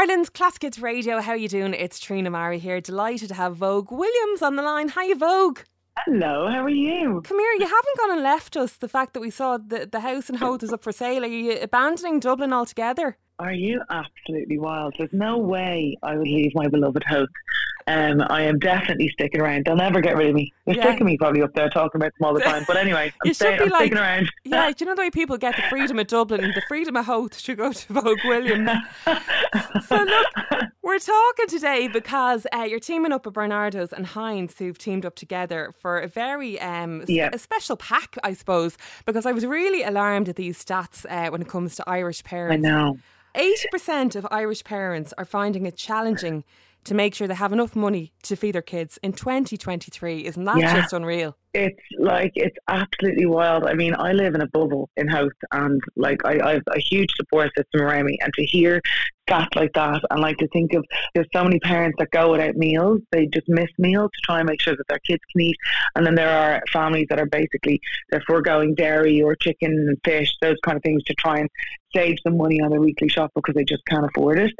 Ireland's Classic Hits Radio. How you doing? It's Trina Mara here. Delighted to have Vogue Williams on the line. Hi, Vogue. Hello, how are you? Come here. You haven't gone and left us. The fact that we saw the the house in Howth is up for sale. Are you abandoning Dublin altogether? Are you absolutely wild? There's no way I would leave my beloved Howth. Um, I am definitely sticking around. They'll never get rid of me. They're Yeah. sticking me probably up there talking about them all the time. But anyway, I'm, You should staying, be I'm like- sticking around. Yeah, do you know the way people get the freedom of Dublin? The freedom of Howth should go to Vogue Williams. so look, we're talking today because uh, you're teaming up with Barnardos and Heinz, who've teamed up together for a very um, Yeah. a special pack, I suppose. Because I was really alarmed at these stats uh, when it comes to Irish parents. I know. 80% of Irish parents are finding it challenging to make sure they have enough money to feed their kids in 2023. Isn't that Yeah. just unreal? It's like it's absolutely wild. I mean, I live in a bubble in Howth, and like I, I have a huge support system around me. And to hear stats like that, and like to think of there's so many parents that go without meals, they just miss meals to try and make sure that their kids can eat. And then there are families that are basically they're foregoing dairy or chicken and fish, those kind of things, to try and save some money on their weekly shop because they just can't afford it.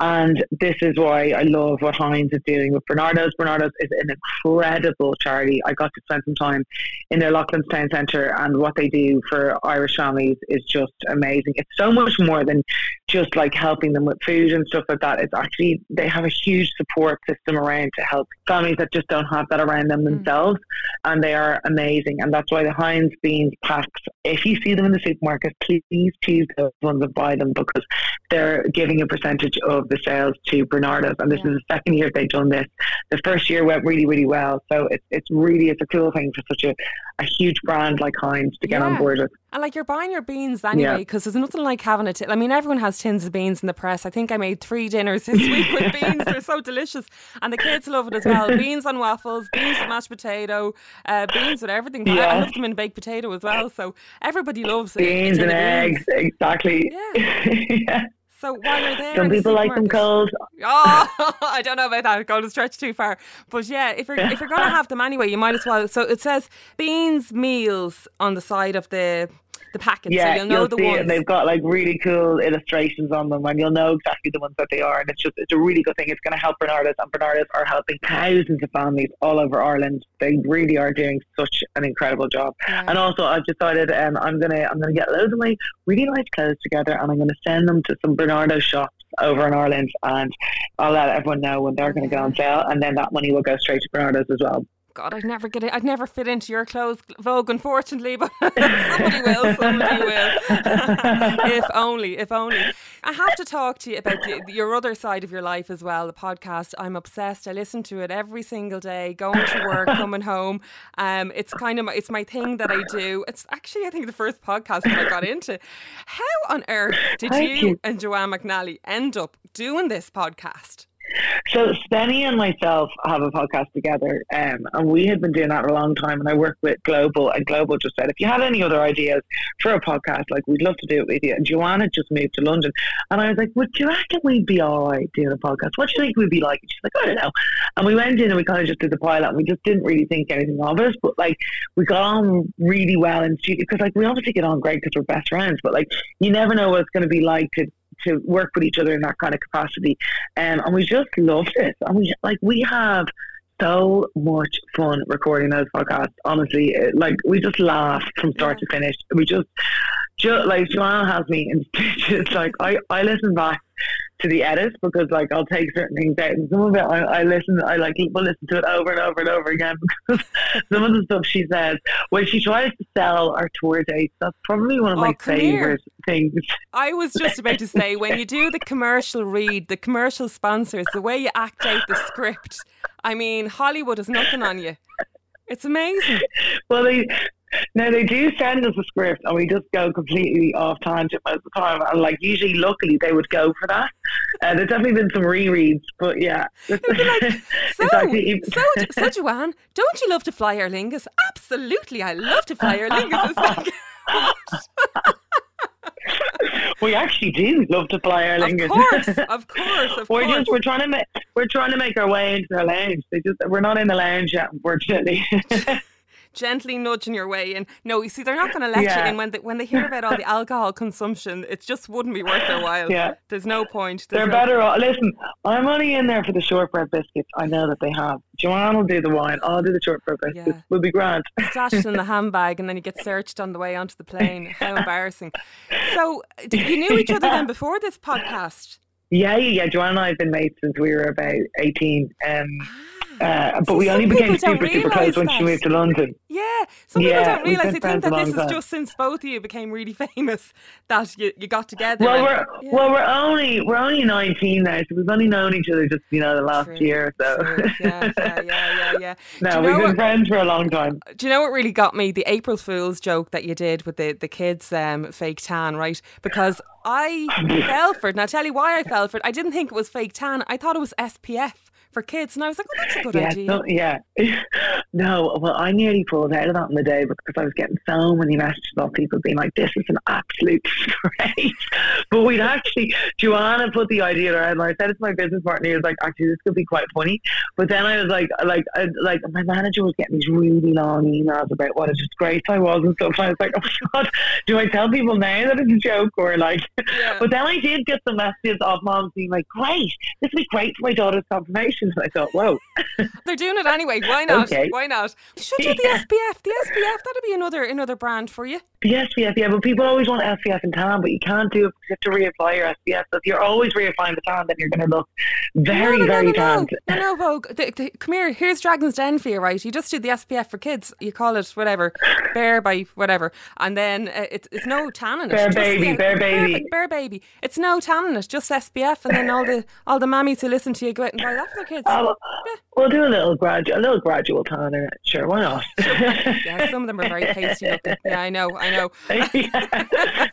And this is why I love what Heinz is doing with Barnardos. Barnardos is an incredible charity. I got to spend some time in their Loughlinstown Centre, and what they do for Irish families is just amazing. It's so much more than just like helping them with food and stuff like that. It's actually, they have a huge support system around to help families that just don't have that around them mm. themselves, and they are amazing. And that's why the Heinz beans packs, if you see them in the supermarket, please choose those ones and buy them because they're giving a percentage of the sales to Barnardos. And this Yeah. is the second year they've done this. The first year went really, really well. So it's, it's really, it's a cool thing for such a, a huge brand like Heinz to get on board with. And like you're buying your beans anyway, Yeah. because there's nothing like having a. T- I mean, everyone has tins of beans in the press. I think I made three dinners this week with beans. They're so delicious, and the kids love it as well. Beans on waffles, beans with mashed potato, uh, beans with everything. I- I love them in baked potato as well. So everybody loves it. Beans and eggs, exactly. Yeah. So while you're there, Some the people like them cold. Oh, I don't know about that. Going to stretch too far, but yeah, if you're if you're going to have them anyway, you might as well. So it says beans meals on the side of the the packets. Yeah, so you'll know you'll the see it, and they've got like really cool illustrations on them, and you'll know exactly the ones that they are. And it's just it's a really good thing. It's going to help Barnardos, and Barnardos are helping thousands of families all over Ireland. They really are doing such an incredible job. Yeah. And also, I've decided um, I'm gonna I'm gonna get loads of my really nice clothes together, and I'm gonna send them to some Barnardo shops over in Ireland, and I'll let everyone know when they're going to go on sale, and then that money will go straight to Barnardos as well. God, I'd never get it. I'd never fit into your clothes, Vogue, unfortunately, but somebody will. Somebody will. if only, if only. I have to talk to you about the, your other side of your life as well. The podcast. I'm obsessed. I listen to it every single day, going to work, coming home. Um, it's kind of my, it's my thing that I do. It's actually I think the first podcast that I got into. How on earth did you you. and Joanne McNally end up doing this podcast? So Spenny and myself have a podcast together, um, and we had been doing that for a long time. And I work with Global, and Global just said, if you had any other ideas for a podcast, like we'd love to do it with you. And Joanna just moved to London, and I was like, would you reckon we'd be all right doing a podcast? What do you think we'd be like? And she's like, I don't know. And we went in and we kind of just did the pilot, and we just didn't really think anything of us, But like, we got on really well in studio because like we obviously get on great because we're best friends. But like, you never know what it's going to be like to to work with each other in that kind of capacity. Um, and we just loved it. And we like we have so much fun recording those podcasts. Honestly, It- like we just laugh from start to finish. We just, just like Joanna has me in stitches. Like I, I listen back to the edits because like I'll take certain things out and some of it I, I listen I like will listen to it over and over and over again because some of the stuff she says when she tries to sell our tour dates that's probably one of Oh, my favorite things I was just about to say when you do the commercial read, the commercial sponsors, the way you act out the script. I mean, Hollywood is nothing on you. It's amazing. Well, they now they do send us a script, and we just go completely off tangent most of the time. And like usually, luckily, they would go for that. Uh, there's definitely been some rereads, but yeah, it's, So, so, so, Joanne, don't you love to fly Aer Lingus? Absolutely, I love to fly Aer Lingus. Like, we actually do love to fly our of course, of course, of we're course. just we're trying to make we're trying to make our way into the lounge. They just we're not in the lounge yet, unfortunately. Gently nudging your way in. No, you see, they're not going to let Yeah. you in when they when they hear about all the alcohol consumption. It just wouldn't be worth their while. Yeah. There's no point. There's They're no- better off. Listen, I'm only in there for the shortbread biscuits. I know that they have. Joanne will do the wine. I'll do the shortbread biscuits. Yeah. We'll be grand. stashed in the handbag, and then you get searched on the way onto the plane. How embarrassing! So, you knew each other then before this podcast. Yeah, yeah, yeah. Joanne and I have been mates since we were about 18. Um, uh, but we only became super, super close when she moved to London. Yeah, some people Yeah, don't realise. They think that this is time. just since both of you became really famous that you, you got together. Well, and- we're yeah. well, we're only we're only 19 now, so we've only known each other just you know the last True, year. or So true. Yeah, yeah, yeah, yeah, yeah. no, we've been what- friends for a long time. Do you know what really got me? The April Fool's joke that you did with the, the kids' um, fake tan, right? Because I fell for it. And I'll tell you why I fell for it. I didn't think it was fake tan. I thought it was SPF for kids. And I was like, well, that's a good Yeah, idea. no, yeah. no, well, I nearly pulled out of that in the day because I was getting so many messages about people being like, "This is an absolute disgrace." but we'd actually, Joanna put the idea around. And I said it to my business partner. He was like, "Actually, this could be quite funny." But then I was like, like, I, like my manager was getting these really long emails about what a disgrace I was and stuff. And I was like, "Oh my god, do I tell people now that it's a joke or like?" Yeah. But then I did get some messages of moms being like, "Great, this would be great for my daughter's confirmation." And I thought, "Whoa." They're doing it anyway. Why not? Okay. Why not? You should do the. SPF. The SPF, that'd be another another brand for you. The SPF, yeah, but people always want SPF and tan, but you can't do it because you have to reapply your SPF. So if you're always reapplying the tan, then you're going to look very, no, no, very no, no, tanned. no, no, Vogue. The, the, come here. Here's Dragon's Den for you, right? You just do the SPF for kids. You call it whatever, bear by whatever, and then uh, it's it's no tan in it. Bear Just, baby, bear baby. perfect, bear baby. It's no tan in it, just SPF, and then all the all the mammies who listen to you go out and buy that for their kids. Oh, we'll do a little gradual, a little gradual tanner. Sure, why not? yeah, some of them are very pasty looking. Yeah, I know, I know. Yeah.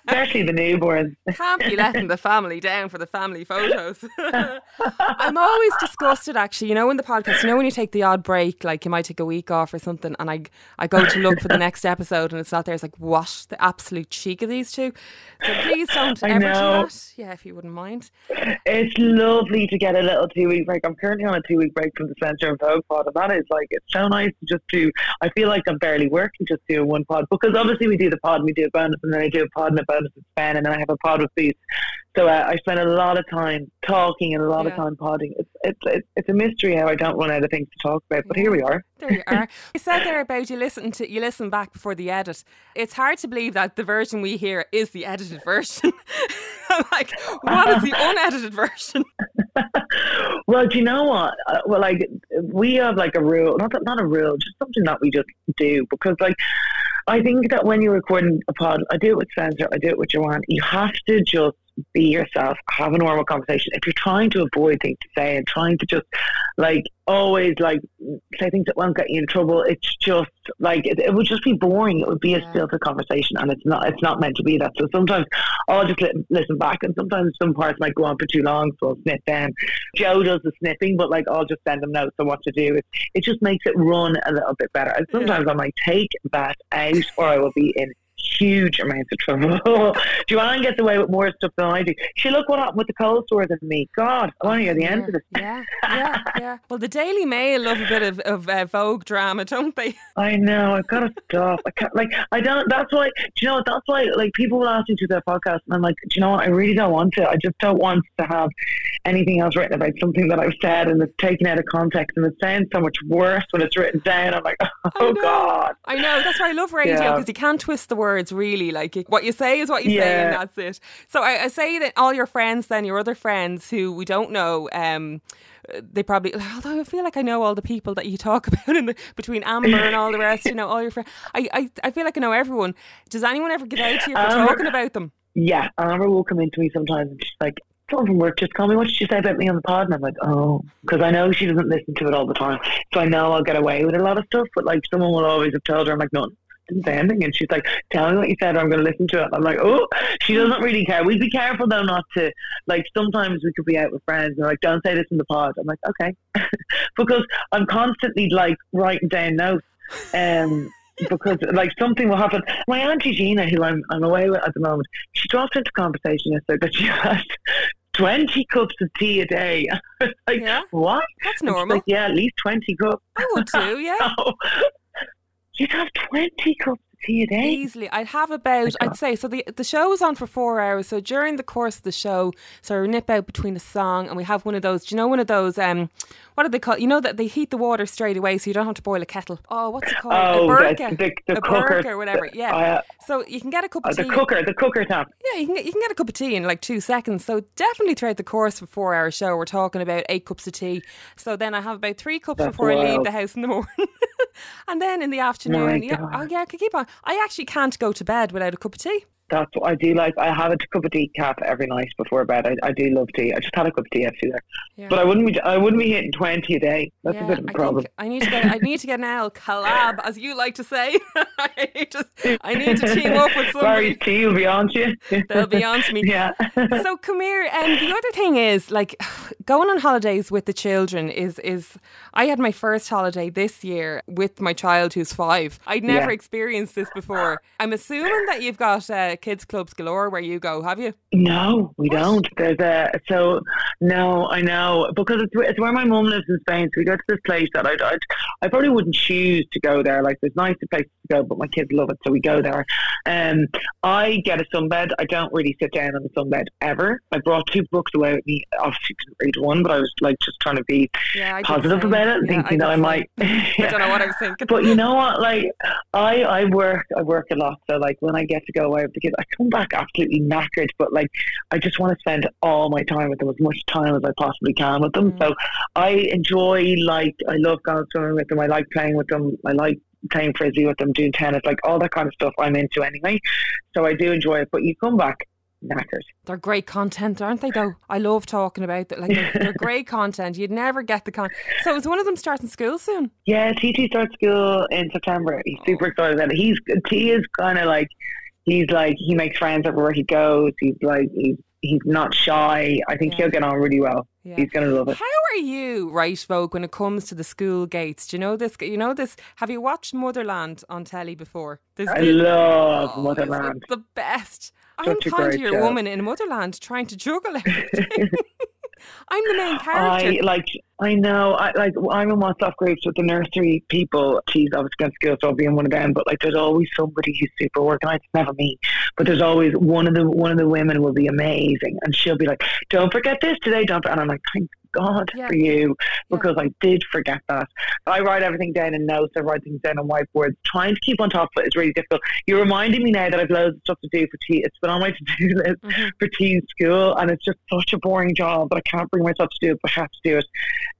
Especially the newborns. Can't be letting the family down for the family photos. I'm always disgusted, actually. You know, in the podcast, you know, when you take the odd break, like you might take a week off or something, and I, I go to look for the next episode, and it's not there. It's like, what the absolute cheek of these two. So please don't I ever do know. that. Yeah, if you wouldn't mind. It's lovely to get a little two week break. I'm currently on a two week break from the Spencer and Vogue pod, and that is like it's so nice to just do. I feel like I'm barely working just doing one pod because obviously we do the pod and we do a bonus, and then I do a pod and a bonus with Ben, and then I have a pod with Boots. So uh, I spend a lot of time talking and a lot Yeah. of time podding. It's, it's it's it's a mystery how I don't run out of things to talk about, but here we are. There you are. You said there about you listen to you listen back before the edit. It's hard to believe that the version we hear is the edited version. I'm like, what is the unedited version? well, do you know what? Uh, well, like we have like a rule, not not a rule, just something that we just do because, like, I think that when you're recording a pod, I do it with Spencer, I do it with Joanne. You have to just be yourself, have a normal conversation. If you're trying to avoid things to say and trying to just like always like say things that won't get you in trouble, it's just like it, it would just be boring. It would be a stilted conversation, and it's not. It's not meant to be that. So sometimes I'll just li- listen back, and sometimes some parts might go on for too long, so I'll snip them. Joe does the snipping, but like I'll just send him notes on what to do. It, it just makes it run a little bit better. And sometimes I might take that out, or I will be in huge amounts of trouble. Joanne gets away with more stuff than I do. She look what happened with the cold sores and me. God, I want to hear the end of this. Yeah, yeah, yeah. Well, the Daily Mail love a bit of, of uh, Vogue drama, don't they? I know. I've got to stop. I can't. Like, I don't. That's why. Do you know what? That's why. Like, people will ask me to do their podcast, and I'm like, do you know what? I really don't want to. I just don't want to have anything else written about something that I've said and it's taken out of context, and it sounds so much worse when it's written down. I'm like, oh know. God. I know. That's why I love radio Yeah. because you can't twist the words really. Like what you say is what you say, and that's it. So I, I say that all your friends, then your other friends who we don't know, um, they probably. Although I feel like I know all the people that you talk about in the between Amber and all the rest. You know all your friends. I, I I feel like I know everyone. Does anyone ever get out to you for Amber- talking about them? Yeah, Amber will come into me sometimes and she's like, someone from work just call me, what did you say about me on the pod? And I'm like, oh, because I know she doesn't listen to it all the time. So I know I'll get away with a lot of stuff, but like someone will always have told her, I'm like, no, didn't. And she's like, tell me what you said or I'm going to listen to it. I'm like, oh, she doesn't really care. We'd be careful though not to, like, sometimes we could be out with friends and they're like, don't say this in the pod. I'm like, okay. because I'm constantly like writing down notes. Um, because like something will happen. My auntie Gina, who I'm I'm away with at the moment, she dropped into conversation yesterday that she has twenty cups of tea a day. Like, Yeah. what? That's normal. Like, yeah, at least twenty cups. I would too. Yeah. So, You'd have 20 cups of tea a day. Easily. I'd have about, I'd say, so the, the show's on for four hours. So during the course of the show, so we nip out between a song and we have one of those, do you know one of those, um, what do they call You know that they heat the water straight away so you don't have to boil a kettle. Oh, what's it called? Oh, a the, Burco. the, the a Quooker. Burco or whatever. Yeah. uh, so you can get a cup uh, of the tea. Quooker, the Quooker tap. Yeah, you can get you can get a cup of tea in like two seconds. So definitely throughout the course of a four hour show, we're talking about eight cups of tea. So then I have about three cups That's before I leave the house in the morning. and then in the afternoon, My yeah, God. oh yeah, I can keep on. I actually can't go to bed without a cup of tea. That's what I do like. I have a cup of decaf every night before bed. I, I do love tea. I just had a cup of tea yesterday, there. Yeah. but I wouldn't be. I wouldn't be hitting twenty a day. That's yeah, a bit of a I problem. I need to get I need to get an L collab, as you like to say. I need to I need to team up with somebody. Barry's tea will be on to you. They'll be on to me. yeah. so come here and the other thing is like going on holidays with the children is is I had my first holiday this year with my child who's five. I'd never Yeah. experienced this before. I'm assuming that you've got uh, kids clubs galore where you go, have you? No, we don't. There's a so no, I know because it's it's where my mum lives in Spain. So we go to this place that I'd, I'd I probably wouldn't choose to go there. Like there's nicer places to go, but my kids love it, so we go there. Um, I get a sunbed. I don't really sit down on the sunbed ever. I brought two books away with me. Obviously, didn't read one, but I was like just trying to be Yeah, I positive about it, Yeah, thinking did that I might. I don't know what I was thinking. But you know what? Like I, I work, I work a lot. So like when I get to go away with the I come back absolutely knackered. But like I just want to spend all my time with them, as much time as I possibly can with them. Mm. So I enjoy like I love going swimming with them. I like playing with them. I like playing frisbee with them, doing tennis, like all that kind of stuff. I'm into anyway. So I do enjoy it. But you come back knackered. They're great content, aren't they? Though I love talking about that. Like they're, they're great content. You'd never get the con. So is one of them starting school soon? Yeah, TT starts school in September. He's Oh. super excited about it. He's T is kind of like he's like he makes friends everywhere he goes. He's like he's he's not shy. I think Yeah. he'll get on really well. Yeah. He's gonna love it. How are you, right, Vogue, when it comes to the school gates? Do you know this? You know this? Have you watched Motherland on telly before? There's I the- love Oh, Motherland. The best. I'm Such kind of your show. woman in Motherland trying to juggle everything. I'm the main character. I like. I know. I like. I'm in WhatsApp groups with the nursery people. She's obviously going to school, so I'll be in one of them. But like, there's always somebody who's super organized. It's never me, but there's always one of the one of the women will be amazing, and she'll be like, "Don't forget this today, don't." And I'm like, "Thank God Yeah. for you," because I did forget that. I write everything down in notes. I write things down on whiteboards. Trying to keep on top of it is really difficult. You're reminding me now that I've loads of stuff to do for tea. It's been on my to do list Mhm. for teen school, and it's just such a boring job. But I can't bring myself to do it, but I have to do it.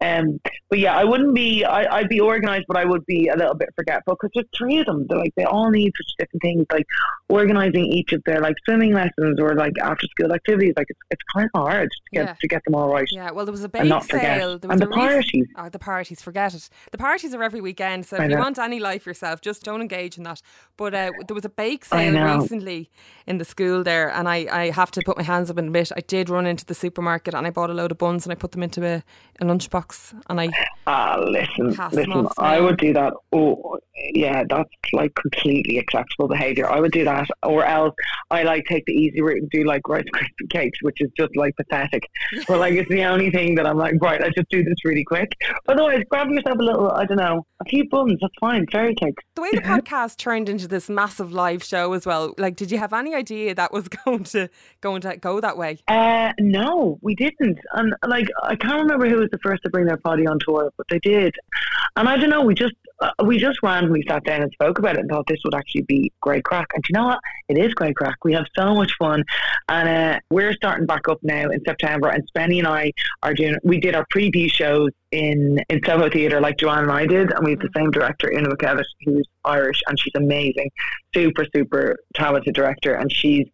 Um, but yeah, I wouldn't be. I, I'd be organised, but I would be a little bit forgetful because there's three of them. They're like they all need such different things, like organising each of their like swimming lessons or like after school activities. Like it's, it's kind of hard to get Yeah. to get them all right Yeah, well, there was a and not forget. sale. And the parties. Oh, the parties, forget it. The parties are every weekend, so I if you want any life yourself, just don't engage in that. But uh, there was a bake sale recently in the school there, and I, I have to put my hands up and admit I did run into the supermarket and I bought a load of buns and I put them into a, a lunchbox and I Ah, listen, listen. I would do that. Oh, yeah, that's like completely acceptable behaviour. I would do that, or else I like take the easy route and do like Rice Krispie cakes, which is just like pathetic. but like it's the only thing that I'm like, right, I just do this really quick. Otherwise, grab yourself a little, I don't know, a few buns. That's fine. Fairy cakes. the way the podcast turned into this massive live show as well. Like, did you have any idea that was going to going to go that way? Uh, no, we didn't. And like, I can't remember who was the first to bring their potty on tour, but they did. And I don't know, we just we just randomly sat down and spoke about it and thought this would actually be great crack. And you know what? It is great crack. We have so much fun, and uh, we're starting back up now in September. And Spenny and I are doing. We did our preview shows in in Soho Theatre, like Joanne and I did, and we have the same director, Una McKevitt, who's Irish, and she's amazing, super super talented director, and she's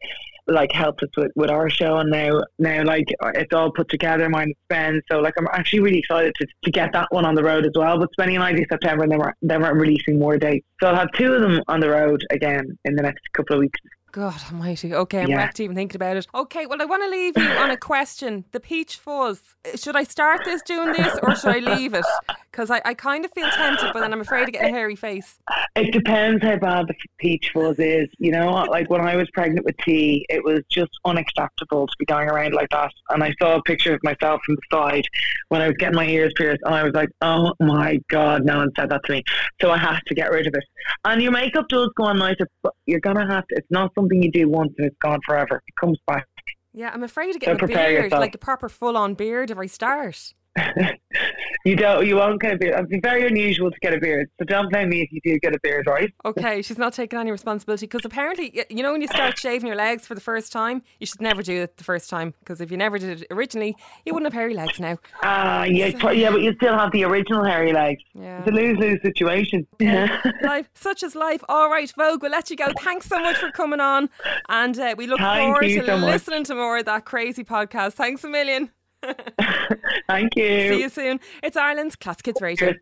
like helped us with, with our show and now now like it's all put together mine and Ben so like I'm actually really excited to, to get that one on the road as well but Spenny and I do September and then we're, then we're releasing more dates so I'll have two of them on the road again in the next couple of weeks God almighty. Okay, I'm Yeah. wrecked even thinking about it. Okay, well, I want to leave you on a question. The peach fuzz. Should I start this doing this or should I leave it? Because I, I kind of feel tempted, but then I'm afraid of getting a hairy face. It depends how bad the peach fuzz is. You know, like when I was pregnant with T, it was just unacceptable to be going around like that. And I saw a picture of myself from the side when I was getting my ears pierced, and I was like, oh my God, no one said that to me. So I had to get rid of it. And your makeup does go on nicer, but you're going to have to, it's not something you do once and it's gone forever. It comes back. Yeah, I'm afraid of getting so a beard, yourself. like a proper full on beard if I start. you don't. You won't get a beard. It'd be very unusual to get a beard. So don't blame me if you do get a beard, right? Okay, she's not taking any responsibility because apparently, you know, when you start shaving your legs for the first time, you should never do it the first time because if you never did it originally, you wouldn't have hairy legs now. Ah, uh, yeah, so, yeah, but you still have the original hairy legs. Yeah, it's a lose lose situation. Yeah, life, such as life. All right, Vogue, we'll let you go. Thanks so much for coming on, and uh, we look Thank forward to so listening much. to more of that crazy podcast. Thanks a million. Thank you. See you soon. It's Ireland's Classic Hits Radio.